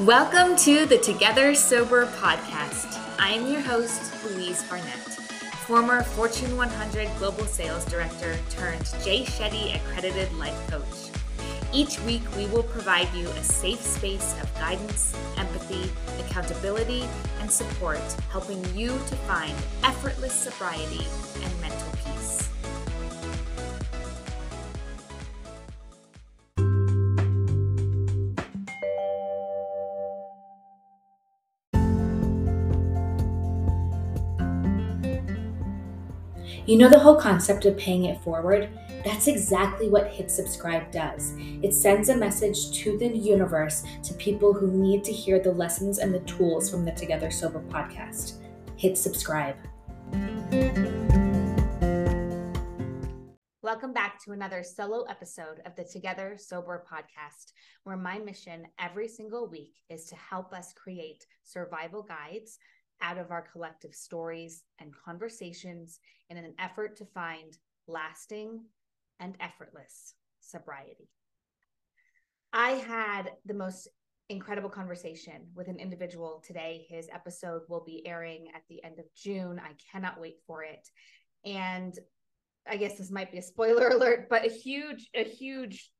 Welcome to the Together Sober podcast. I am your host, Louise Barnett, former Fortune 100 Global Sales Director turned Jay Shetty accredited life coach. Each week, we will provide you a safe space of guidance, empathy, accountability, and support, helping you to find effortless sobriety and mental You know the whole concept of paying it forward? That's exactly what Hit Subscribe does. It sends a message to the universe to people who need to hear the lessons and the tools from the Together Sober podcast. Hit subscribe. Welcome back to another solo episode of the Together Sober podcast, where my mission every single week is to help us create survival guides out of our collective stories and conversations in an effort to find lasting and effortless sobriety. I had the most incredible conversation with an individual today. His episode will be airing at the end of June. I cannot wait for it. And I guess this might be a spoiler alert, but a huge, a huge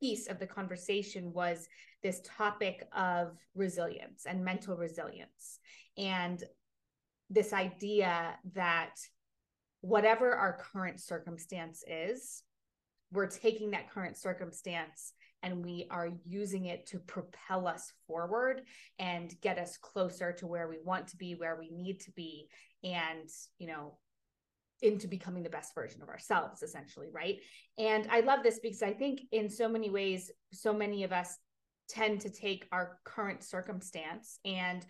piece of the conversation was this topic of resilience and mental resilience. And this idea that whatever our current circumstance is we're taking that current circumstance and we are using it to propel us forward and get us closer to where we want to be where we need to be. And you know into becoming the best version of ourselves essentially right? And i love this because i think in so many ways so many of us tend to take our current circumstance and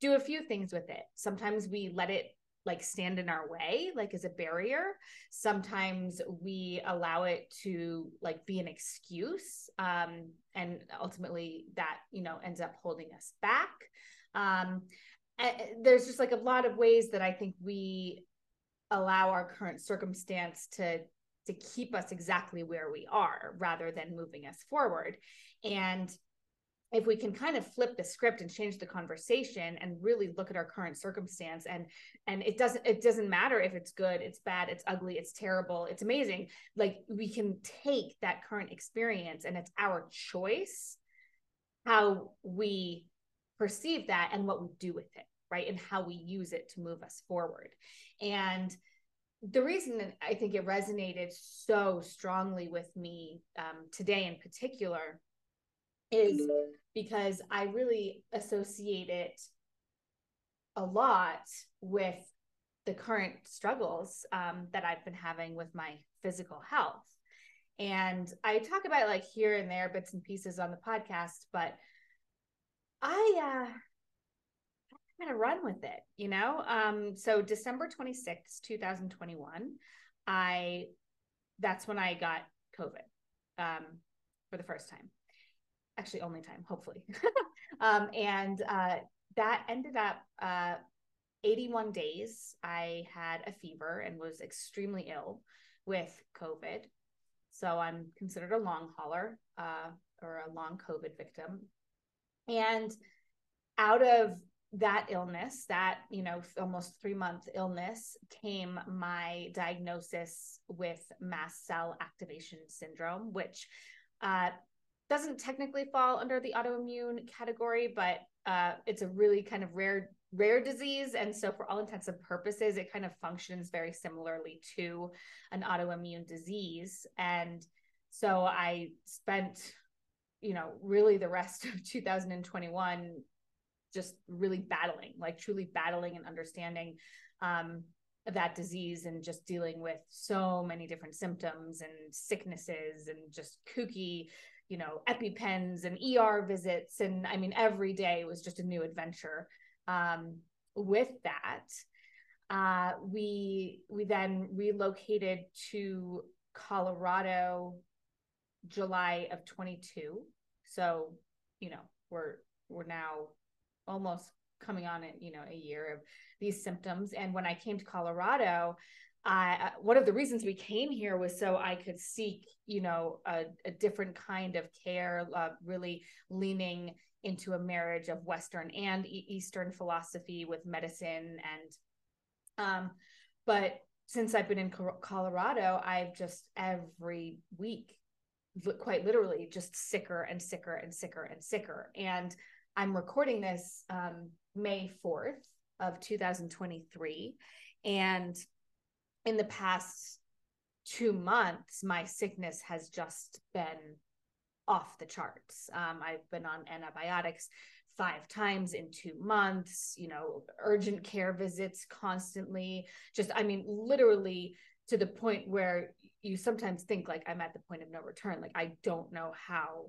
do a few things with it. Sometimes we let it like stand in our way like as a barrier. Sometimes we allow it to like be an excuse um and ultimately that you know ends up holding us back. Um there's just like a lot of ways that i think we allow our current circumstance to to keep us exactly where we are rather than moving us forward. And if we can kind of flip the script and change the conversation and really look at our current circumstance and and it doesn't it doesn't matter if it's good it's bad it's ugly it's terrible it's amazing like we can take that current experience and it's our choice how we perceive that and what we do with it right and how we use it to move us forward and the reason that i think it resonated so strongly with me um, today in particular is because I really associate it a lot with the current struggles um, that I've been having with my physical health. And I talk about like here and there bits and pieces on the podcast, but I uh I'm gonna run with it, you know. Um, so December 26th, 2021, I that's when I got COVID um for the first time actually only time, hopefully. um, and uh, that ended up uh, 81 days. I had a fever and was extremely ill with COVID. So I'm considered a long hauler uh, or a long COVID victim. And out of that illness, that, you know, almost three month illness, came my diagnosis with mast cell activation syndrome, which uh, doesn't technically fall under the autoimmune category, but uh, it's a really kind of rare rare disease. And so for all intents and purposes it kind of functions very similarly to an autoimmune disease. And so i spent you know really the rest of 2021 just really battling like truly battling and understanding um, that disease and just dealing with so many different symptoms and sicknesses and just kooky you know epipens and er visits. And i mean every day was just a new adventure um, with that. Uh, we we then relocated to colorado july of 22 so you know we're we're now almost coming on it you know a year of these symptoms and when i came to colorado I, one of the reasons we came here was so I could seek, you know, a, a different kind of care, uh, really leaning into a marriage of Western and Eastern philosophy with medicine. And, um, but since I've been in Colorado, I've just every week, quite literally, just sicker and sicker and sicker and sicker. And I'm recording this um, May 4th of 2023. And in the past two months, my sickness has just been off the charts. Um, I've been on antibiotics five times in two months, you know, urgent care visits constantly. Just, I mean, literally to the point where you sometimes think like I'm at the point of no return. Like I don't know how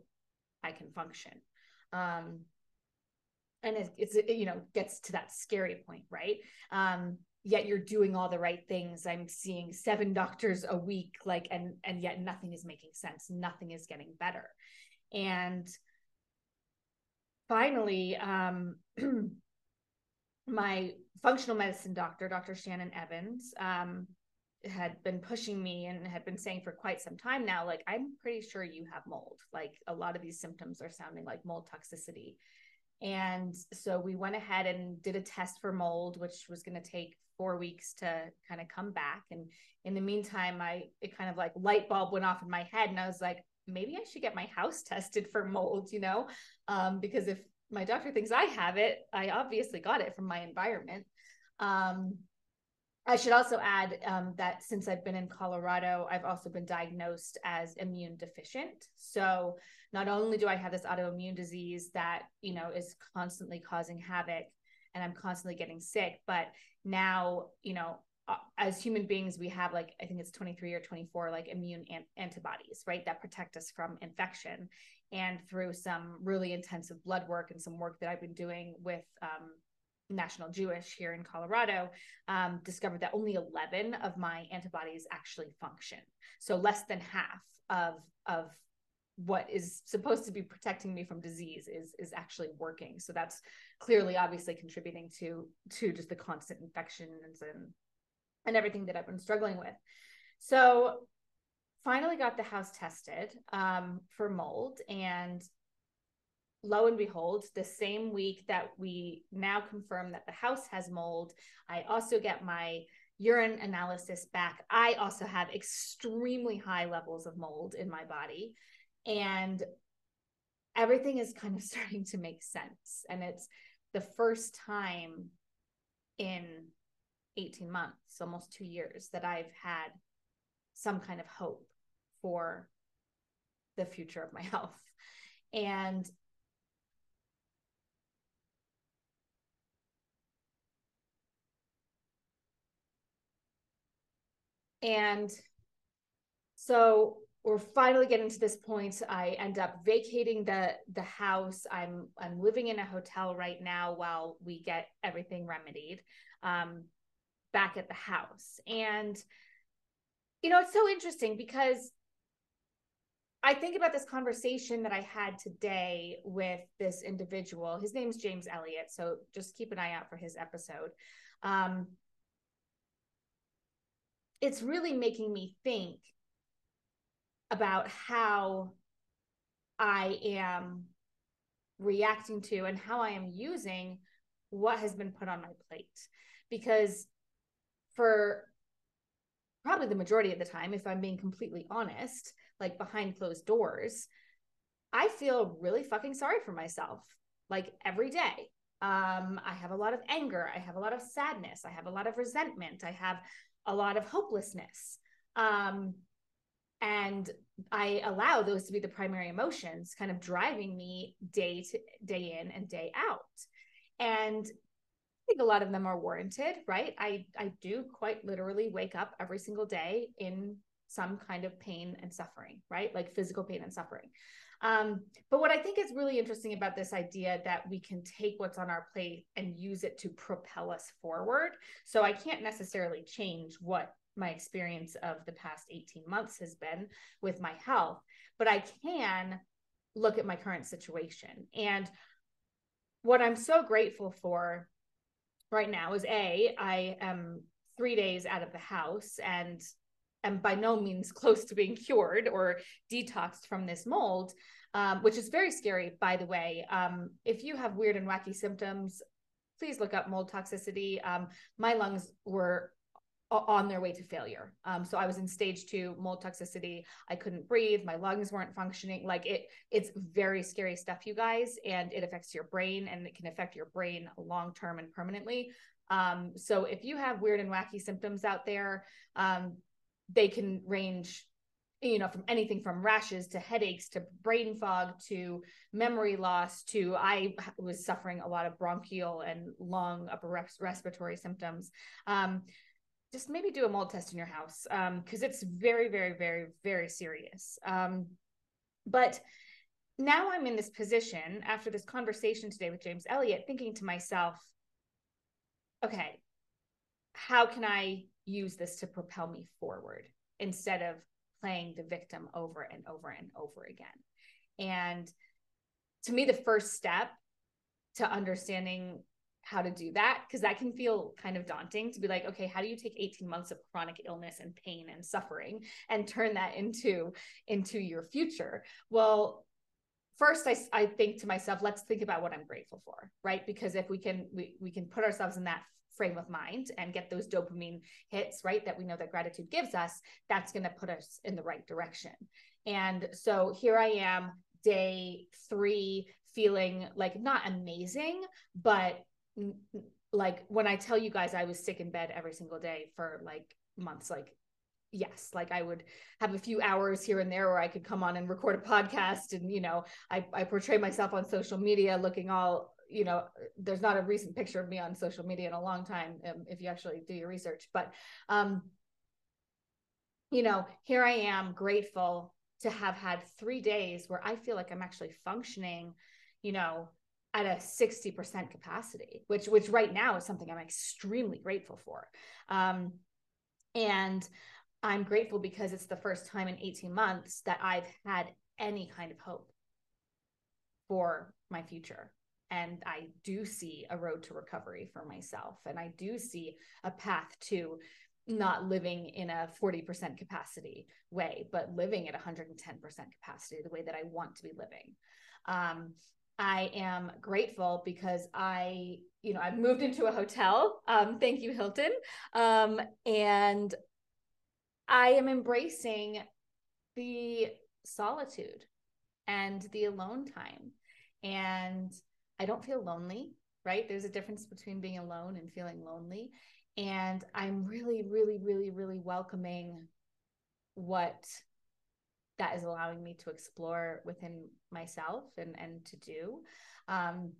I can function. Um, and it's, it's it, you know gets to that scary point, right? Um, yet you're doing all the right things. I'm seeing seven doctors a week like and and yet nothing is making sense. Nothing is getting better. And finally um my functional medicine doctor dr shannon evans um had been pushing me and had been saying for quite some time now like i'm pretty sure you have mold. Like a lot of these symptoms are sounding like mold toxicity and so we went ahead and did a test for mold, which was going to take four weeks to kind of come back. And in the meantime, I it kind of like light bulb went off in my head, and I was like, maybe I should get my house tested for mold, you know, um, because if my doctor thinks I have it, I obviously got it from my environment. Um, I should also add um, that since I've been in Colorado, I've also been diagnosed as immune deficient. So not only do I have this autoimmune disease that, you know, is constantly causing havoc and I'm constantly getting sick, but now, you know, uh, as human beings, we have like, I think it's 23 or 24 like immune an- antibodies, right? That protect us from infection. And through some really intensive blood work and some work that I've been doing with um, National Jewish here in Colorado, um, discovered that only 11 of my antibodies actually function. So less than half of, of what is supposed to be protecting me from disease is is actually working so that's clearly obviously contributing to to just the constant infections and and everything that i've been struggling with so finally got the house tested um, for mold and lo and behold the same week that we now confirm that the house has mold i also get my urine analysis back. I also have extremely high levels of mold in my body and everything is kind of starting to make sense. And it's the first time in 18 months almost 2 years that I've had some kind of hope for the future of my health. And and so we're finally getting to this point. I end up vacating the the house. I'm i'm living in a hotel right now while we get everything remedied um back at the house. And you know it's so interesting because i think about this conversation that i had today with this individual. His name's james elliott so just keep an eye out for his episode. Um it's really making me think about how I am reacting to and how I am using what has been put on my plate. Because for probably the majority of the time, if I'm being completely honest, like behind closed doors, I feel really fucking sorry for myself like every day. Um, I have a lot of anger. I have a lot of sadness. I have a lot of resentment. I have a lot of hopelessness. Um, and i allow those to be the primary emotions kind of driving me day to day in and day out. And i think a lot of them are warranted right? I i do quite literally wake up every single day in some kind of pain and suffering right? Like physical pain and suffering um, but what I think is really interesting about this idea that we can take what's on our plate and use it to propel us forward. So I can't necessarily change what my experience of the past 18 months has been with my health, but I can look at my current situation. And what I'm so grateful for right now is A, I am three days out of the house and am by no means close to being cured or detoxed from this mold, um, which is very scary, by the way. Um, if you have weird and wacky symptoms, please look up mold toxicity. Um, my lungs were on their way to failure. Um, so I was in stage two mold toxicity. I couldn't breathe. My lungs weren't functioning. Like it, it's very scary stuff, you guys, and it affects your brain and it can affect your brain long term and permanently. Um, so if you have weird and wacky symptoms out there, um, they can range you know from anything from rashes to headaches to brain fog to memory loss to i was suffering a lot of bronchial and lung upper res- respiratory symptoms. Um, just maybe do a mold test in your house because um, it's very very very very serious. Um, but now i'm in this position after this conversation today with james elliott thinking to myself okay how can i use this to propel me forward instead of playing the victim over and over and over again. And to me, the first step to understanding how to do that, because that can feel kind of daunting to be like, okay, how do you take 18 months of chronic illness and pain and suffering and turn that into into your future? Well, first I, I think to myself let's think about what i'm grateful for right because if we can we, we can put ourselves in that frame of mind and get those dopamine hits, right? That we know that gratitude gives us, that's going to put us in the right direction. And so here I am, day three, feeling like not amazing, but like when I tell you guys I was sick in bed every single day for like months, like yes like i would have a few hours here and there where i could come on and record a podcast and you know i, I portray myself on social media looking all you know there's not a recent picture of me on social media in a long time um, if you actually do your research but um you know here i am grateful to have had three days where i feel like i'm actually functioning you know at a 60% capacity which which right now is something i'm extremely grateful for. Um and i'm grateful because it's the first time in 18 months that i've had any kind of hope for my future and I do see a road to recovery for myself. And I do see a path to not living in a 40% capacity way, but living at 110% capacity, the way that I want to be living. Um, I am grateful because I, you know, I've moved into a hotel. Um, thank you, Hilton. Um, and I am embracing the solitude and the alone time. And I don't feel lonely, right? There's a difference between being alone and feeling lonely. And I'm really, really, really, really welcoming what that is allowing me to explore within myself and, and to do. Um,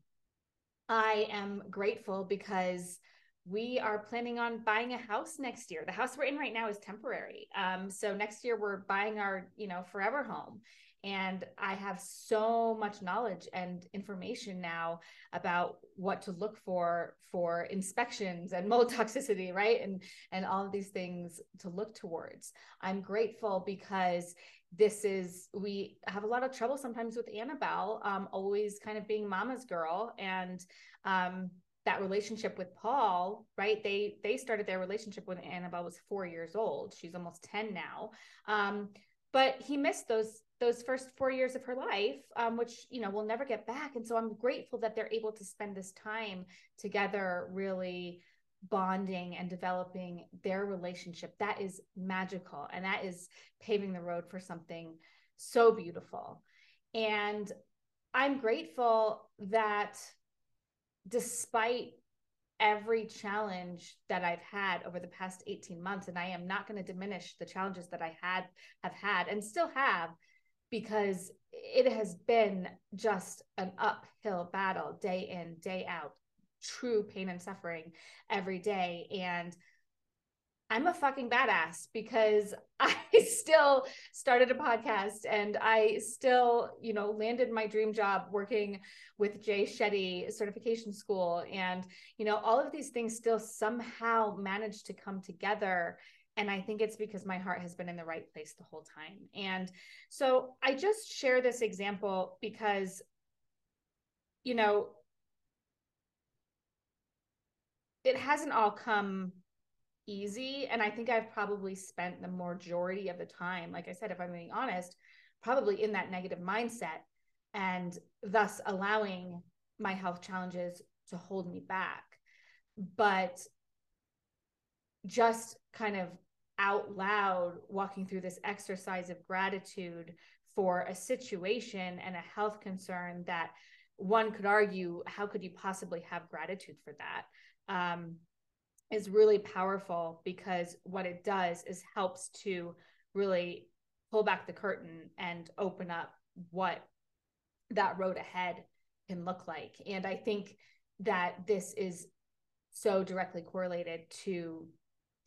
I am grateful because we are planning on buying a house next year. The house we're in right now is temporary. Um, so next year we're buying our, you know, forever home and i have so much knowledge and information now about what to look for for inspections and mold toxicity right? And and all of these things to look towards. I'm grateful because this is we have a lot of trouble sometimes with annabelle um, always kind of being mama's girl. And um, that relationship with paul right? They they started their relationship when annabelle was four years old. She's almost 10 now. Um, but he missed those those first four years of her life, um, which you know we'll never get back. And so I'm grateful that they're able to spend this time together, really bonding and developing their relationship. That is magical, and that is paving the road for something so beautiful. And I'm grateful that despite every challenge that I've had over the past 18 months and I am not going to diminish the challenges that I had have had and still have because it has been just an uphill battle day in, day out, true pain and suffering every day. And I'm a fucking badass because I still started a podcast and I still, you know, landed my dream job working with Jay Shetty Certification School. And, you know, all of these things still somehow managed to come together and I think it's because my heart has been in the right place the whole time. And so I just share this example because, you know, it hasn't all come easy. And I think I've probably spent the majority of the time, like I said, if I'm being honest, probably in that negative mindset and thus allowing my health challenges to hold me back. But just kind of out loud walking through this exercise of gratitude for a situation and a health concern that one could argue how could you possibly have gratitude for that um, is really powerful because what it does is helps to really pull back the curtain and open up what that road ahead can look like. And i think that this is so directly correlated to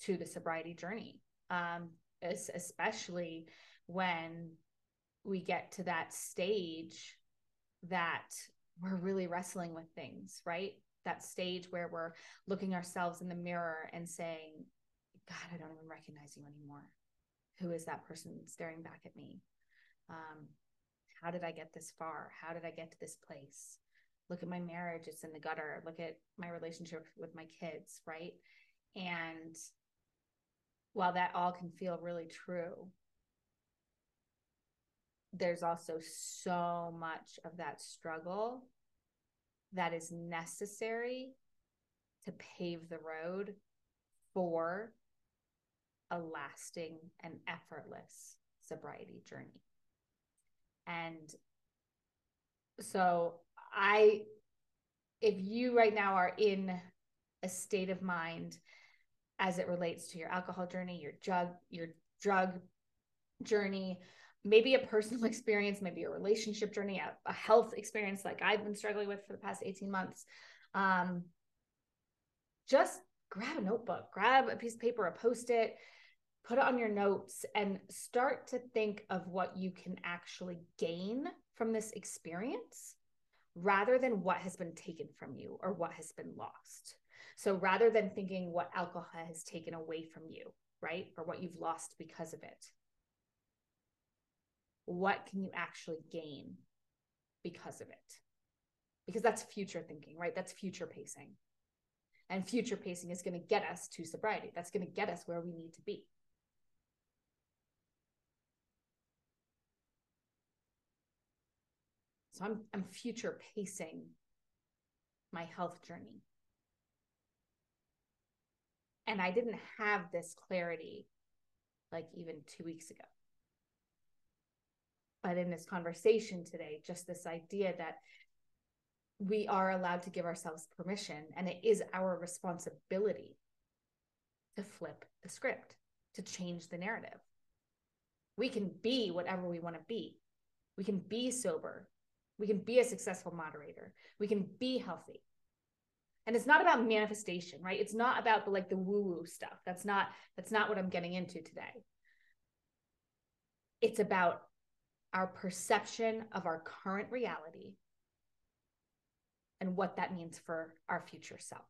to the sobriety journey um, especially when we get to that stage that we're really wrestling with things, right? That stage where we're looking ourselves in the mirror and saying, God, I don't even recognize you anymore. Who is that person staring back at me? Um, how did I get this far? How did I get to this place? Look at my marriage, it's in the gutter. Look at my relationship with my kids, right? And while that all can feel really true, there's also so much of that struggle that is necessary to pave the road for a lasting and effortless sobriety journey. And so, I, if you right now are in a state of mind as it relates to your alcohol journey, your drug, your drug journey, maybe a personal experience, maybe a relationship journey, a, a, health experience like I've been struggling with for the past 18 months. Um, just grab a notebook, grab a piece of paper, a post it, put it on your notes, and start to think of what you can actually gain from this experience rather than what has been taken from you or what has been lost. So rather than thinking what alcohol has taken away from you, right? Or what you've lost because of it, what can you actually gain because of it? Because that's future thinking, right? That's future pacing. And future pacing is going to get us to sobriety. That's going to get us where we need to be. So I'm, I'm future pacing my health journey. And I didn't have this clarity like even two weeks ago but in this conversation today, just this idea that we are allowed to give ourselves permission and it is our responsibility to flip the script, to change the narrative. We can be whatever we want to be. We can be sober. We can be a successful moderator. We can be healthy. And it's not about manifestation, right? It's not about the like the woo-woo stuff. That's not that's not what I'm getting into today. It's about our perception of our current reality and what that means for our future self.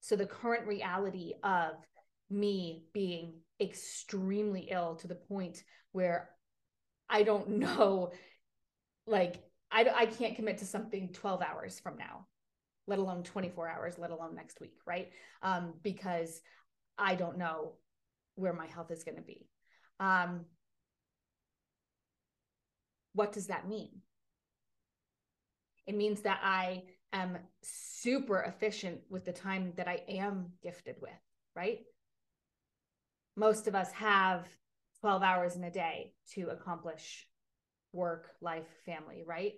So, the current reality of me being extremely ill to the point where I don't know, like, I, I can't commit to something 12 hours from now, let alone 24 hours, let alone next week, right? Um, because I don't know where my health is going to be. Um, what does that mean? It means that I am super efficient with the time that I am gifted with, right? Most of us have 12 hours in a day to accomplish work, life, family, right?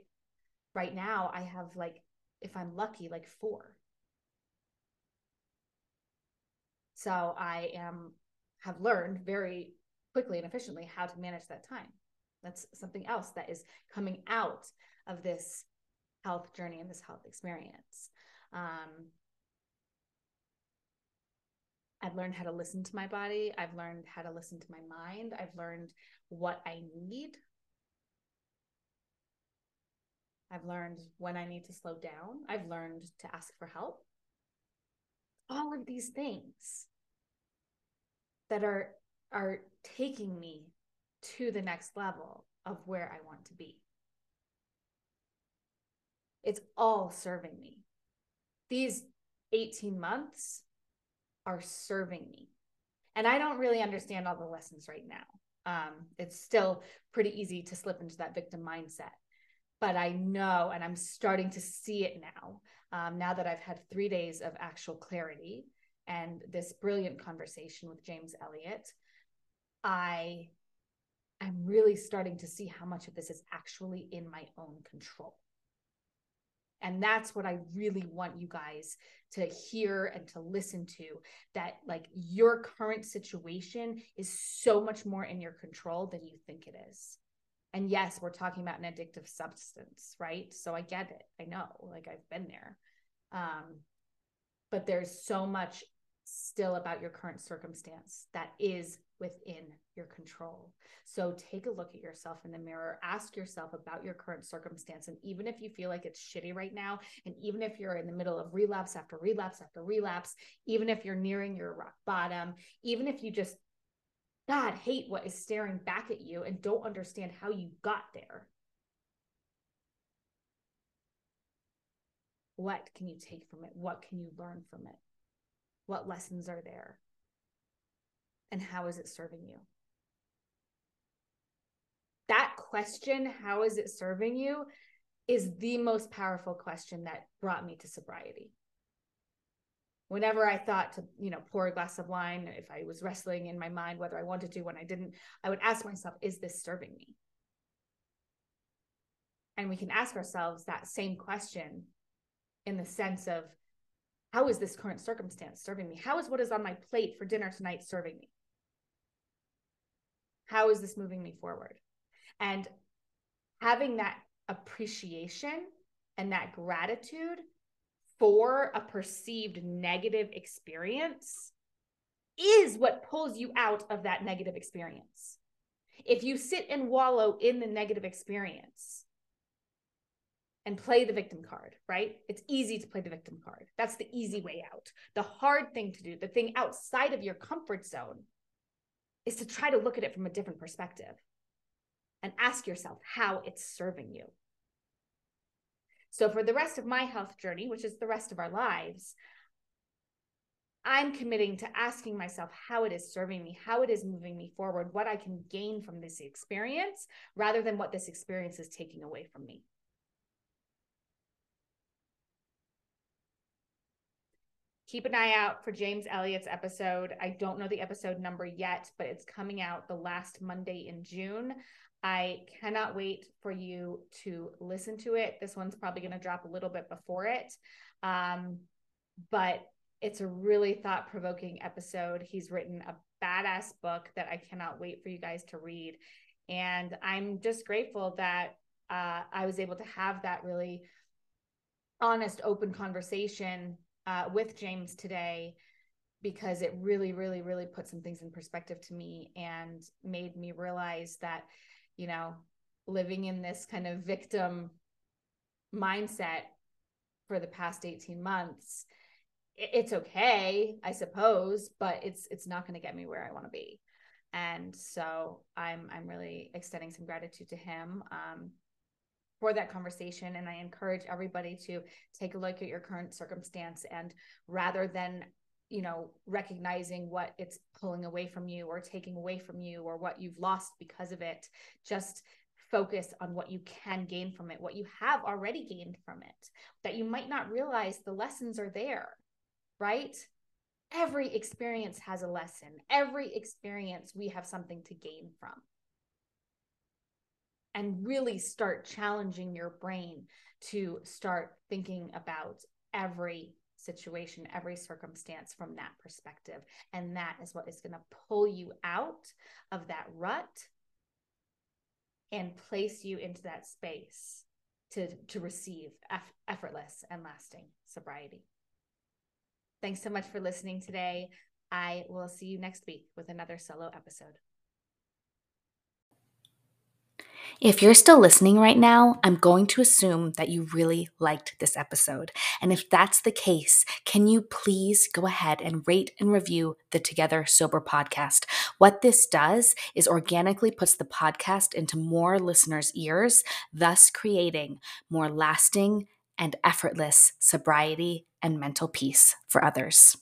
Right now, I have like, if I'm lucky, like four. So I am have learned very quickly and efficiently how to manage that time. That's something else that is coming out of this health journey and this health experience. Um, I've learned how to listen to my body. I've learned how to listen to my mind. I've learned what I need. I've learned when I need to slow down. I've learned to ask for help. All of these things that are are taking me to the next level of where I want to be. It's all serving me. These 18 months are serving me? And I don't really understand all the lessons right now. Um, it's still pretty easy to slip into that victim mindset. But I know, and I'm starting to see it now, um, now that I've had three days of actual clarity and this brilliant conversation with James Elliott, I I'm really starting to see how much of this is actually in my own control. And that's what I really want you guys to hear and to listen to that like your current situation is so much more in your control than you think it is. And yes, we're talking about an addictive substance, right? So I get it. I know, like I've been there. Um, but there's so much still about your current circumstance that is within your control. So take a look at yourself in the mirror, ask yourself about your current circumstance. And even if you feel like it's shitty right now, and even if you're in the middle of relapse after relapse after relapse, even if you're nearing your rock bottom, even if you just, God, hate what is staring back at you and don't understand how you got there. What can you take from it? What can you learn from it? What lessons are there? And how is it serving you? That question, how is it serving you, is the most powerful question that brought me to sobriety. Whenever I thought to, you know, pour a glass of wine, if I was wrestling in my mind whether I wanted to when I didn't, I would ask myself, is this serving me? And we can ask ourselves that same question in the sense of how is this current circumstance serving me? How is what is on my plate for dinner tonight serving me? How is this moving me forward? And having that appreciation and that gratitude for a perceived negative experience is what pulls you out of that negative experience. If you sit and wallow in the negative experience, and play the victim card, right? It's easy to play the victim card. That's the easy way out. The hard thing to do, the thing outside of your comfort zone, is to try to look at it from a different perspective and ask yourself how it's serving you. So, for the rest of my health journey, which is the rest of our lives, I'm committing to asking myself how it is serving me, how it is moving me forward, what I can gain from this experience rather than what this experience is taking away from me. keep an eye out for James Elliott's episode. I don't know the episode number yet, but it's coming out the last Monday in June. I cannot wait for you to listen to it. This one's probably going to drop a little bit before it. Um, but it's a really thought provoking episode. He's written a badass book that I cannot wait for you guys to read. And I'm just grateful that uh, I was able to have that really honest, open conversation uh, with James today because it really, really, really put some things in perspective to me and made me realize that, you know, living in this kind of victim mindset for the past 18 months it's okay i suppose but it's it's not going to get me where i want to be and so i'm i'm really extending some gratitude to him um, for that conversation. And I encourage everybody to take a look at your current circumstance and rather than you know recognizing what it's pulling away from you or taking away from you or what you've lost because of it. Just focus on what you can gain from it what you have already gained from it that you might not realize the lessons are there right? Every experience has a lesson. Every experience we have something to gain from. And really start challenging your brain to start thinking about every situation, every circumstance from that perspective. And that is what is going to pull you out of that rut and place you into that space to, to receive eff- effortless and lasting sobriety. Thanks so much for listening today. I will see you next week with another solo episode. If you're still listening right now, I'm going to assume that you really liked this episode. And if that's the case, can you please go ahead and rate and review the Together Sober podcast? What this does is organically puts the podcast into more listeners' ears, thus creating more lasting and effortless sobriety and mental peace for others.